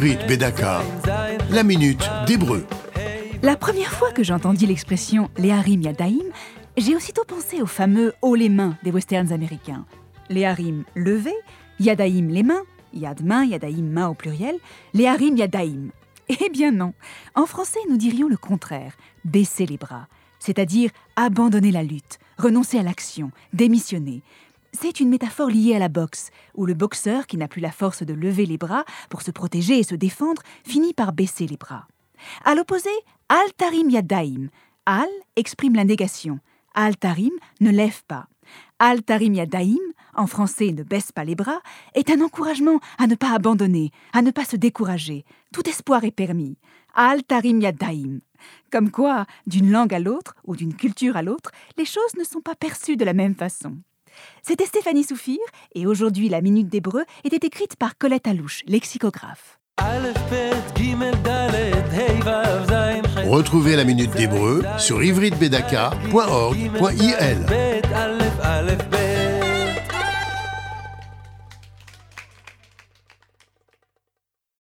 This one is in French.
Bedaka, la minute d'hébreu. La première fois que j'entendis l'expression les harim yadaim, j'ai aussitôt pensé au fameux haut les mains des westerns américains. Les harim levés, yadaim les mains, yad main, yadaim main au pluriel, les harim yadaim. Eh bien non, en français nous dirions le contraire, baisser les bras, c'est-à-dire abandonner la lutte, renoncer à l'action, démissionner. C'est une métaphore liée à la boxe, où le boxeur, qui n'a plus la force de lever les bras pour se protéger et se défendre, finit par baisser les bras. À l'opposé, Altarim Yadaim. Al exprime la négation. Altarim ne lève pas. Altarim Yadaim, en français ne baisse pas les bras, est un encouragement à ne pas abandonner, à ne pas se décourager. Tout espoir est permis. Altarim Yadaim. Comme quoi, d'une langue à l'autre, ou d'une culture à l'autre, les choses ne sont pas perçues de la même façon. C'était Stéphanie Soufir, et aujourd'hui la Minute d'Hébreu était écrite par Colette Alouche, lexicographe. Retrouvez la Minute d'Hébreu sur ivritbedaka.org.il.